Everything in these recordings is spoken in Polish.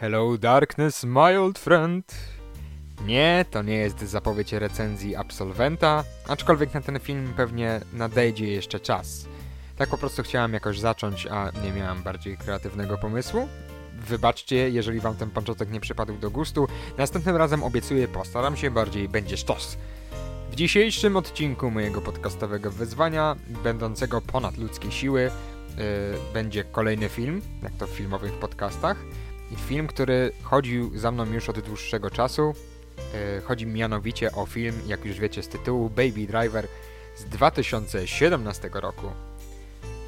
Hello Darkness, my old friend. Nie, to nie jest zapowiedź recenzji absolwenta, aczkolwiek na ten film pewnie nadejdzie jeszcze czas. Tak po prostu chciałem jakoś zacząć, a nie miałem bardziej kreatywnego pomysłu. Wybaczcie, jeżeli wam ten początek nie przypadł do gustu. Następnym razem obiecuję, postaram się bardziej, będzie sztos. W dzisiejszym odcinku mojego podcastowego wyzwania, będącego ponad ludzkie siły, yy, będzie kolejny film, jak to w filmowych podcastach. I film, który chodził za mną już od dłuższego czasu. Yy, chodzi mianowicie o film, jak już wiecie z tytułu, Baby Driver z 2017 roku.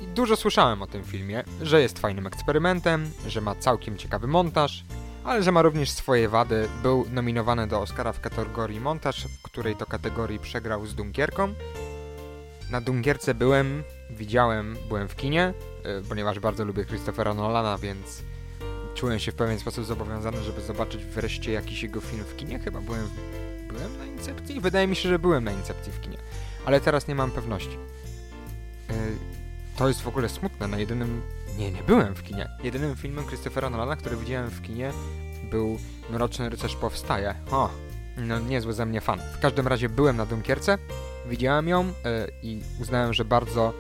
I dużo słyszałem o tym filmie, że jest fajnym eksperymentem, że ma całkiem ciekawy montaż, ale że ma również swoje wady. Był nominowany do Oscara w kategorii montaż, w której to kategorii przegrał z Dunkierką. Na Dunkierce byłem, widziałem, byłem w kinie, yy, ponieważ bardzo lubię Christophera Nolana, więc czułem się w pewien sposób zobowiązany, żeby zobaczyć wreszcie jakiś jego film w kinie. Chyba byłem, byłem na Incepcji? Wydaje mi się, że byłem na Incepcji w kinie, ale teraz nie mam pewności. Yy, to jest w ogóle smutne. Na jedynym. Nie, nie byłem w kinie. Jedynym filmem Christophera Nolana, który widziałem w kinie, był Mroczny Rycerz Powstaje. O, no niezły ze mnie fan. W każdym razie byłem na Dunkierce, widziałem ją yy, i uznałem, że bardzo,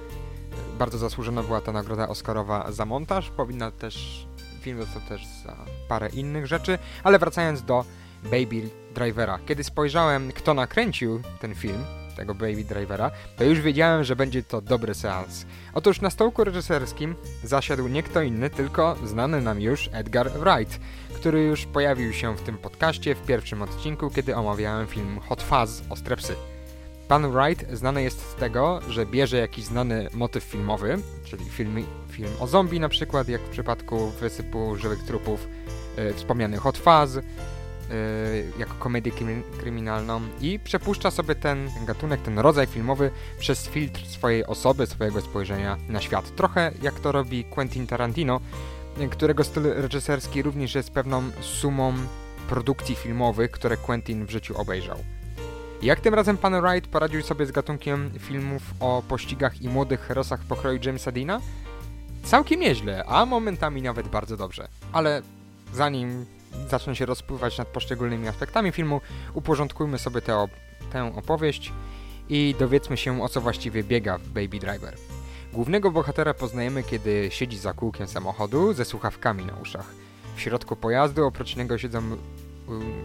yy, bardzo zasłużona była ta nagroda Oscarowa za montaż. Powinna też. Film dostał też za parę innych rzeczy, ale wracając do Baby Drivera. Kiedy spojrzałem, kto nakręcił ten film, tego Baby Drivera, to już wiedziałem, że będzie to dobry seans. Otóż na stołku reżyserskim zasiadł nie kto inny, tylko znany nam już Edgar Wright, który już pojawił się w tym podcaście w pierwszym odcinku, kiedy omawiałem film Hot Fuzz Ostre Psy. Pan Wright znany jest z tego, że bierze jakiś znany motyw filmowy, czyli film, film o zombie na przykład, jak w przypadku wysypu żywych trupów, yy, wspomniany Hot Fuzz, Yy, jako komedię kryminalną i przepuszcza sobie ten gatunek, ten rodzaj filmowy przez filtr swojej osoby, swojego spojrzenia na świat. Trochę jak to robi Quentin Tarantino, którego styl reżyserski również jest pewną sumą produkcji filmowych, które Quentin w życiu obejrzał. Jak tym razem pan Wright poradził sobie z gatunkiem filmów o pościgach i młodych herosach pokroju Jamesa Deana? Całkiem nieźle, a momentami nawet bardzo dobrze. Ale zanim zacznę się rozpływać nad poszczególnymi aspektami filmu, uporządkujmy sobie op tę opowieść i dowiedzmy się o co właściwie biega w Baby Driver. Głównego bohatera poznajemy, kiedy siedzi za kółkiem samochodu ze słuchawkami na uszach. W środku pojazdu oprócz niego siedzą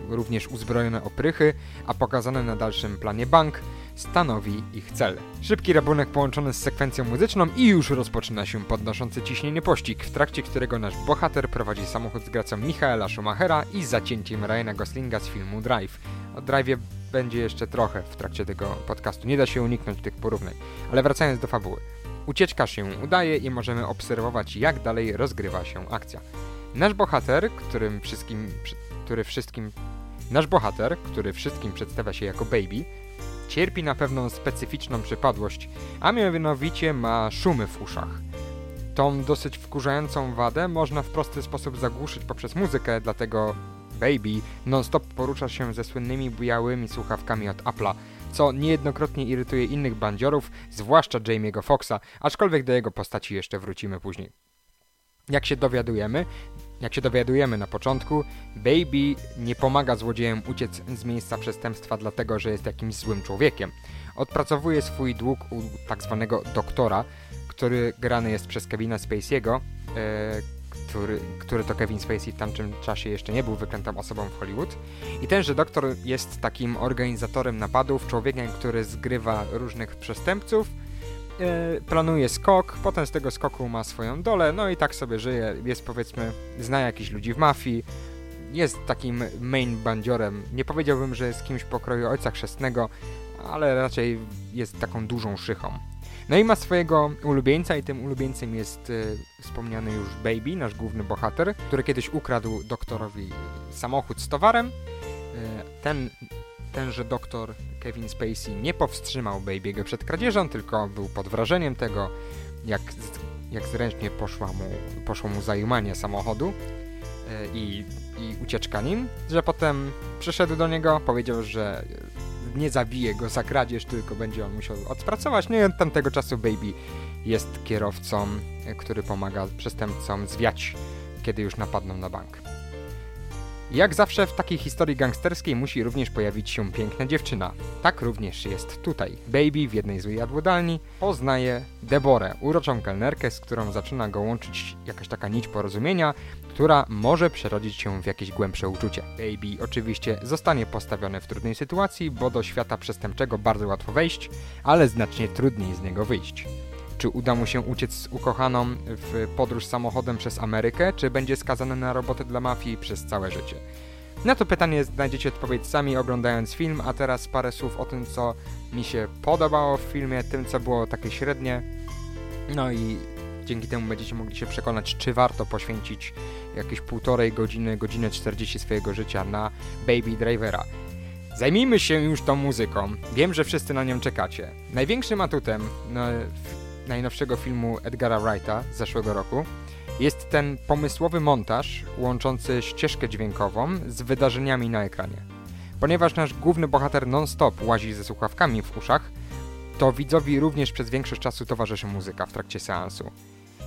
również uzbrojone oprychy, a pokazany na dalszym planie bank stanowi ich cel. Szybki rabunek połączony z sekwencją muzyczną i już rozpoczyna się podnoszący ciśnienie pościg, w trakcie którego nasz bohater prowadzi samochód z gracą Michaela Schumachera i zacięciem Ryana Goslinga z filmu Drive. O Drive'ie będzie jeszcze trochę w trakcie tego podcastu, nie da się uniknąć tych porównań. Ale wracając do fabuły. Ucieczka się udaje i możemy obserwować jak dalej rozgrywa się akcja. Nasz bohater, którym wszystkim który wszystkim... Nasz bohater, który wszystkim przedstawia się jako baby, cierpi na pewną specyficzną przypadłość, a mianowicie ma szumy w uszach. Tą dosyć wkurzającą wadę można w prosty sposób zagłuszyć poprzez muzykę, dlatego Baby non-stop porusza się ze słynnymi białymi słuchawkami od Apple'a, co niejednokrotnie irytuje innych bandziorów, zwłaszcza Jamie'ego Foxa, aczkolwiek do jego postaci jeszcze wrócimy później. Jak się dowiadujemy, jak się dowiadujemy na początku, Baby nie pomaga złodziejom uciec z miejsca przestępstwa dlatego, że jest jakimś złym człowiekiem. Odpracowuje swój dług u tak zwanego doktora, który grany jest przez Kevina Spacey'ego, e, który, który to Kevin Spacey w tamtym czasie jeszcze nie był wyklętą osobą w Hollywood. I tenże doktor jest takim organizatorem napadów, człowiekiem, który zgrywa różnych przestępców, planuje skok, potem z tego skoku ma swoją dolę, no i tak sobie żyje, jest powiedzmy, zna jakichś ludzi w mafii, jest takim main bandziorem, nie powiedziałbym, że jest kimś pokroju ojca chrzestnego, ale raczej jest taką dużą szychą. No i ma swojego ulubieńca i tym ulubieńcem jest e, wspomniany już Baby, nasz główny bohater, który kiedyś ukradł doktorowi samochód z towarem. E, ten tenże doktor Kevin Spacey nie powstrzymał Baby'ego przed kradzieżą, tylko był pod wrażeniem tego, jak, jak zręcznie poszła mu, poszło mu zajumanie samochodu e, i, i ucieczka nim, że potem przyszedł do niego, powiedział, że nie zabije go za kradzież, tylko będzie on musiał odpracować. No i od tamtego czasu Baby jest kierowcą, który pomaga przestępcom zwiać, kiedy już napadną na bank. Jak zawsze w takiej historii gangsterskiej musi również pojawić się piękna dziewczyna. Tak również jest tutaj. Baby w jednej z jadłodalni poznaje Deborę, uroczą kelnerkę, z którą zaczyna go łączyć jakaś taka nić porozumienia, która może przerodzić się w jakieś głębsze uczucie. Baby oczywiście zostanie postawiony w trudnej sytuacji, bo do świata przestępczego bardzo łatwo wejść, ale znacznie trudniej z niego wyjść. Czy uda mu się uciec z ukochaną w podróż samochodem przez Amerykę, czy będzie skazany na robotę dla mafii przez całe życie? Na to pytanie znajdziecie odpowiedź sami oglądając film, a teraz parę słów o tym, co mi się podobało w filmie, tym, co było takie średnie. No i dzięki temu będziecie mogli się przekonać, czy warto poświęcić jakieś półtorej godziny, godzinę 40 swojego życia na Baby Drivera. Zajmijmy się już tą muzyką. Wiem, że wszyscy na nią czekacie. Największym atutem no, najnowszego filmu Edgara Wrighta z zeszłego roku jest ten pomysłowy montaż łączący ścieżkę dźwiękową z wydarzeniami na ekranie. Ponieważ nasz główny bohater non-stop łazi ze słuchawkami w uszach, to widzowi również przez większość czasu towarzyszy muzyka w trakcie seansu.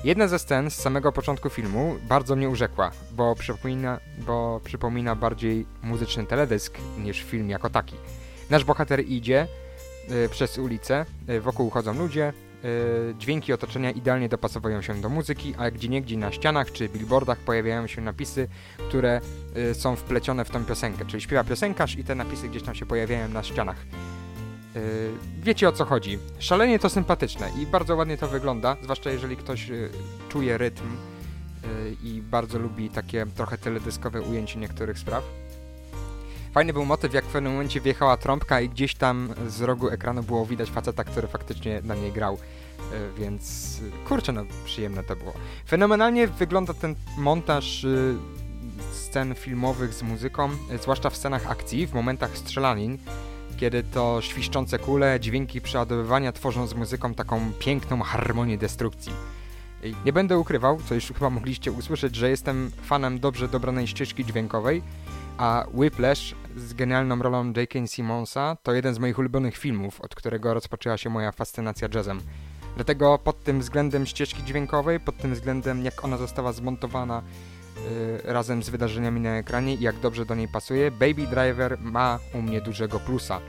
Jedna ze scen z samego początku filmu bardzo mnie urzekła, bo przypomina, bo przypomina bardziej muzyczny teledysk niż film jako taki. Nasz bohater idzie y, przez ulicę, y, wokół chodzą ludzie, dźwięki otoczenia idealnie dopasowują się do muzyki, a gdzieniegdzie na ścianach czy billboardach pojawiają się napisy, które y, są wplecione w tą piosenkę, czyli śpiewa piosenkarz i te napisy gdzieś tam się pojawiają na ścianach. Yy, wiecie o co chodzi. Szalenie to sympatyczne i bardzo ładnie to wygląda, zwłaszcza jeżeli ktoś czuje rytm i bardzo lubi takie trochę teledyskowe ujęcie niektórych spraw. Fajny był motyw, jak w pewnym momencie wjechała trąbka i gdzieś tam z rogu ekranu było widać faceta, który faktycznie na niej grał. Yy, więc kurczę, no przyjemne to było. Fenomenalnie wygląda ten montaż yy, scen filmowych z muzyką, yy, zwłaszcza w scenach akcji, w momentach strzelanin kiedy to świszczące kule, dźwięki przeładowywania tworzą z muzyką taką piękną harmonię destrukcji. Nie będę ukrywał, co już chyba mogliście usłyszeć, że jestem fanem dobrze dobranej ścieżki dźwiękowej, a Whiplash z genialną rolą J.K. Simonsa to jeden z moich ulubionych filmów, od którego rozpoczęła się moja fascynacja jazzem. Dlatego pod tym względem ścieżki dźwiękowej, pod tym względem jak ona została zmontowana yy, razem z wydarzeniami na ekranie i jak dobrze do niej pasuje, Baby Driver ma u mnie dużego plusa.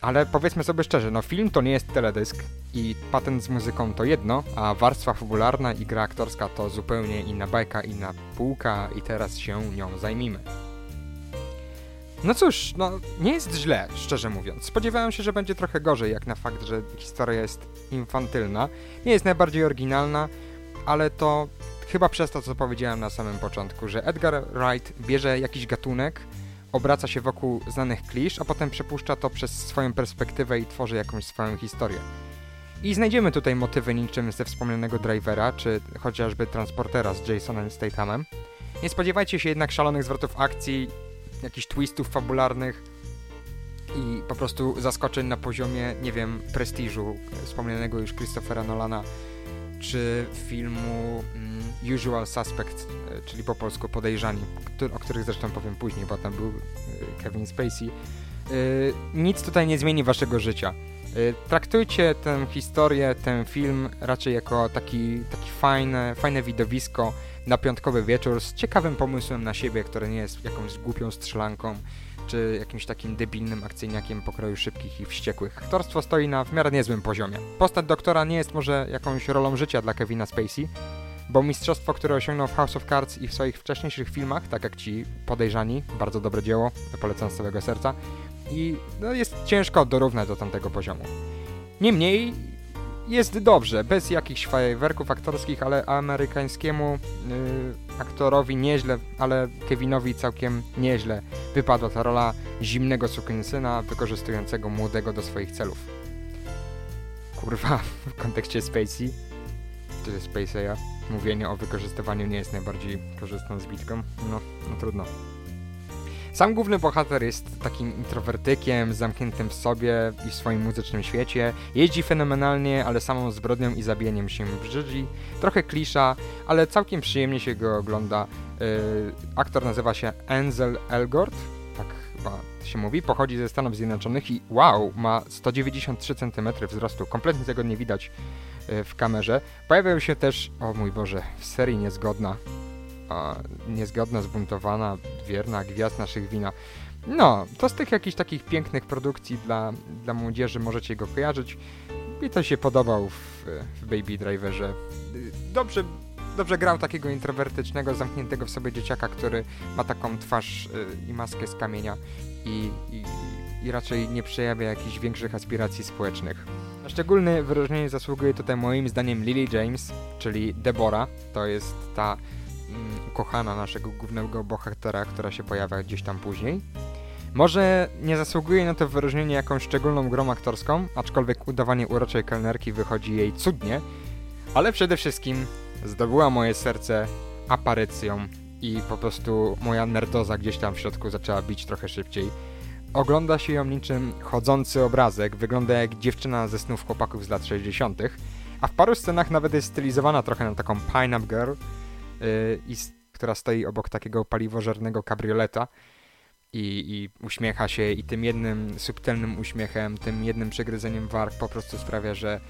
Ale powiedzmy sobie szczerze, no film to nie jest teledysk i patent z muzyką to jedno, a warstwa fabularna i gra aktorska to zupełnie inna bajka, inna półka i teraz się nią zajmijmy. No cóż, no nie jest źle, szczerze mówiąc. Spodziewałem się, że będzie trochę gorzej, jak na fakt, że historia jest infantylna. Nie jest najbardziej oryginalna, ale to chyba przez to, co powiedziałem na samym początku, że Edgar Wright bierze jakiś gatunek, obraca się wokół znanych klisz, a potem przepuszcza to przez swoją perspektywę i tworzy jakąś swoją historię. I znajdziemy tutaj motywy niczym ze wspomnianego Drivera, czy chociażby Transportera z Jasonem Stathamem. Nie spodziewajcie się jednak szalonych zwrotów akcji, jakichś twistów fabularnych i po prostu zaskoczeń na poziomie, nie wiem, prestiżu wspomnianego już Christophera Nolana, czy filmu mm, Usual Suspects, e, czyli po polsku Podejrzani, o których zresztą powiem później, bo tam był e, Kevin Spacey. E, nic tutaj nie zmieni waszego życia. Traktujcie tę historię, ten film raczej jako taki, taki fajne, fajne widowisko na piątkowy wieczór z ciekawym pomysłem na siebie, który nie jest jakąś głupią strzelanką czy jakimś takim debilnym akcyjniakiem pokroju szybkich i wściekłych. Aktorstwo stoi na w miarę niezłym poziomie. Postać doktora nie jest może jakąś rolą życia dla Kevina Spacey, bo mistrzostwo, które osiągnął w House of Cards i w swoich wcześniejszych filmach, tak jak ci podejrzani, bardzo dobre dzieło, polecam z całego serca, i no, jest ciężko dorównać do tamtego poziomu. Niemniej jest dobrze, bez jakichś fajerwerków aktorskich, ale amerykańskiemu yy, aktorowi nieźle, ale Kevinowi całkiem nieźle wypadła ta rola zimnego sukinsyna wykorzystującego młodego do swoich celów. Kurwa, w kontekście Spacey, czy Spacey'a, mówienie o wykorzystywaniu nie jest najbardziej korzystną zbitką. No, no trudno. Sam główny bohater jest takim introwertykiem, zamkniętym w sobie i w swoim muzycznym świecie. Jeździ fenomenalnie, ale samą zbrodnią i zabijaniem się brzydzi. Trochę klisza, ale całkiem przyjemnie się go ogląda. Yy, aktor nazywa się Enzel Elgort, tak chyba się mówi. Pochodzi ze Stanów Zjednoczonych i wow, ma 193 cm wzrostu. Kompletnie tego nie widać yy, w kamerze. Pojawiał się też, o mój Boże, w serii niezgodna. A, niezgodna, zbuntowana, wierna gwiazd naszych wina. No, to z tych jakichś takich pięknych produkcji dla, dla młodzieży możecie go kojarzyć. Mi to się podobał w, w Baby Driverze. Dobrze, dobrze grał takiego introwertycznego, zamkniętego w sobie dzieciaka, który ma taką twarz y, i maskę z kamienia i, i, i raczej nie przejawia jakichś większych aspiracji społecznych. Na szczególne wyróżnienie zasługuje tutaj moim zdaniem Lily James, czyli Deborah. To jest ta ukochana naszego głównego bohatera, która się pojawia gdzieś tam później. Może nie zasługuje na to wyróżnienie jakąś szczególną grą aktorską, aczkolwiek udawanie uroczej kelnerki wychodzi jej cudnie, ale przede wszystkim zdobyła moje serce aparycją i po prostu moja nerdoza gdzieś tam w środku zaczęła bić trochę szybciej. Ogląda się ją niczym chodzący obrazek, wygląda jak dziewczyna ze snów chłopaków z lat 60., a w paru scenach nawet jest stylizowana trochę na taką pine-up girl, yy, która stoi obok takiego paliwożernego kabrioleta i, i uśmiecha się i tym jednym subtelnym uśmiechem, tym jednym przegryzeniem warg po prostu sprawia, że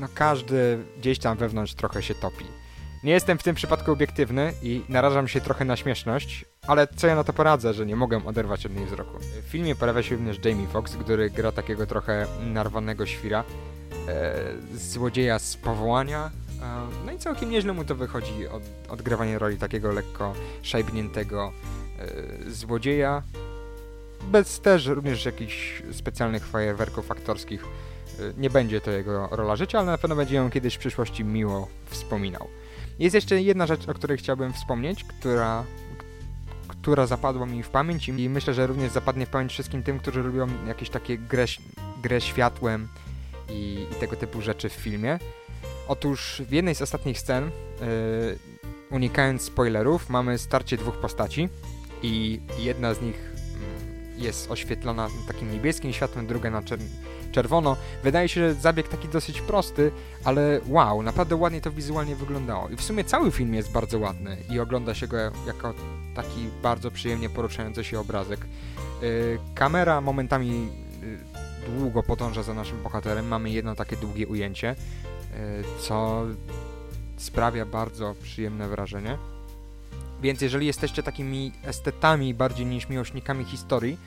no każdy gdzieś tam wewnątrz trochę się topi. Nie jestem w tym przypadku obiektywny i narażam się trochę na śmieszność, ale co ja na to poradzę, że nie mogę oderwać od niej wzroku. W filmie pojawia się również Jamie Foxx, który gra takiego trochę narwanego świra, e, złodzieja z powołania, no i całkiem nieźle mu to wychodzi od, odgrywanie roli takiego lekko szajbniętego e, złodzieja, bez też również jakichś specjalnych fajerwerków aktorskich. E, nie będzie to jego rola życia, ale na pewno będzie ją kiedyś w przyszłości miło wspominał. Jest jeszcze jedna rzecz, o której chciałbym wspomnieć, która, która zapadła mi w pamięć i myślę, że również zapadnie w pamięć wszystkim tym, którzy lubią jakieś takie grę, grę światłem i, i tego typu rzeczy w filmie. Otóż w jednej z ostatnich scen, yy, unikając spoilerów, mamy starcie dwóch postaci i jedna z nich mm, jest oświetlona takim niebieskim światłem, druga na czerwono czerwono. Wydaje się, że zabieg taki dosyć prosty, ale wow, naprawdę ładnie to wizualnie wyglądało. I w sumie cały film jest bardzo ładny i ogląda się go jako taki bardzo przyjemnie poruszający się obrazek. Yy, kamera momentami yy, długo podąża za naszym bohaterem. Mamy jedno takie długie ujęcie, co sprawia bardzo przyjemne wrażenie. Więc jeżeli jesteście takimi estetami bardziej niż miłośnikami historii,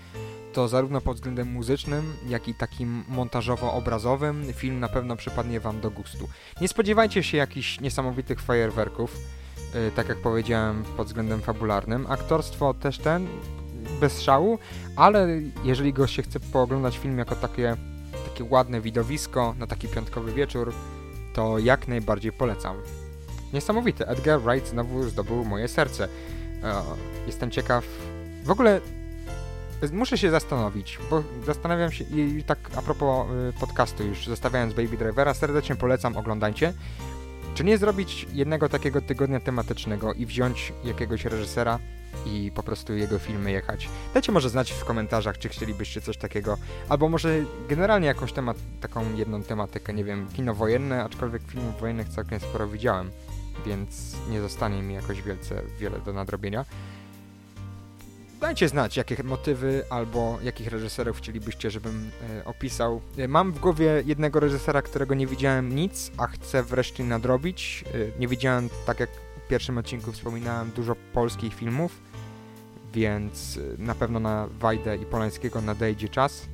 to zarówno pod względem muzycznym, jak i takim montażowo-obrazowym film na pewno przypadnie Wam do gustu. Nie spodziewajcie się jakichś niesamowitych fajerwerków, yy, tak jak powiedziałem pod względem fabularnym. Aktorstwo też ten, bez szału, ale jeżeli go się chce pooglądać film jako takie, takie ładne widowisko na taki piątkowy wieczór, to jak najbardziej polecam. Niesamowity, Edgar Wright znowu zdobył moje serce. Jestem ciekaw. W ogóle muszę się zastanowić, bo zastanawiam się i tak a propos y, podcastu już zostawiając Baby Drivera, serdecznie polecam, oglądajcie. Czy nie zrobić jednego takiego tygodnia tematycznego i wziąć jakiegoś reżysera i po prostu jego filmy jechać? Dajcie może znać w komentarzach, czy chcielibyście coś takiego, albo może generalnie jakąś temat, taką jedną tematykę, nie wiem, kino wojenne, aczkolwiek filmów wojennych całkiem sporo widziałem, więc nie zostanie mi jakoś wielce wiele do nadrobienia. Dajcie znać, jakie motywy albo jakich reżyserów chcielibyście, żebym e, opisał. E, mam w głowie jednego reżysera, którego nie widziałem nic, a chcę wreszcie nadrobić. E, nie widziałem, tak jak w pierwszym odcinku wspominałem, dużo polskich filmów, więc e, na pewno na Wajdę i Polańskiego nadejdzie czas,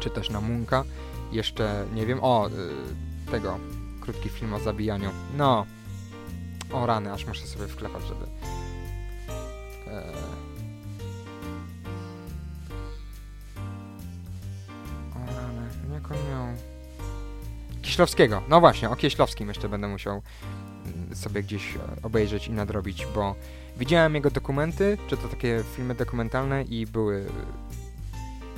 czy też na Munka. Jeszcze nie wiem, o, e, tego, krótki film o zabijaniu. No, o rany, aż muszę sobie wklepać, żeby... E, Kieślowskiego. No właśnie, o Kieślowskim jeszcze będę musiał sobie gdzieś e, obejrzeć i nadrobić, bo widziałem jego dokumenty, czy to takie filmy dokumentalne i były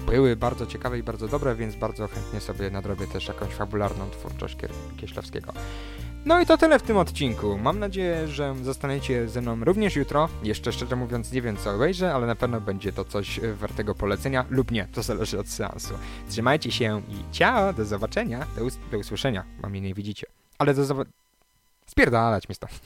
były bardzo ciekawe i bardzo dobre, więc bardzo chętnie sobie nadrobię też jakąś fabularną twórczość Kieślowskiego. No i to tyle w tym odcinku. Mam nadzieję, że zostaniecie ze mną również jutro. Jeszcze szczerze mówiąc nie wiem co obejrzę, ale na pewno będzie to coś wartego polecenia lub nie. To zależy od seansu. Trzymajcie się i ciao, do zobaczenia, do, us do usłyszenia, bo mnie nie widzicie. Ale do zobaczenia. Spierdalać mi stąd.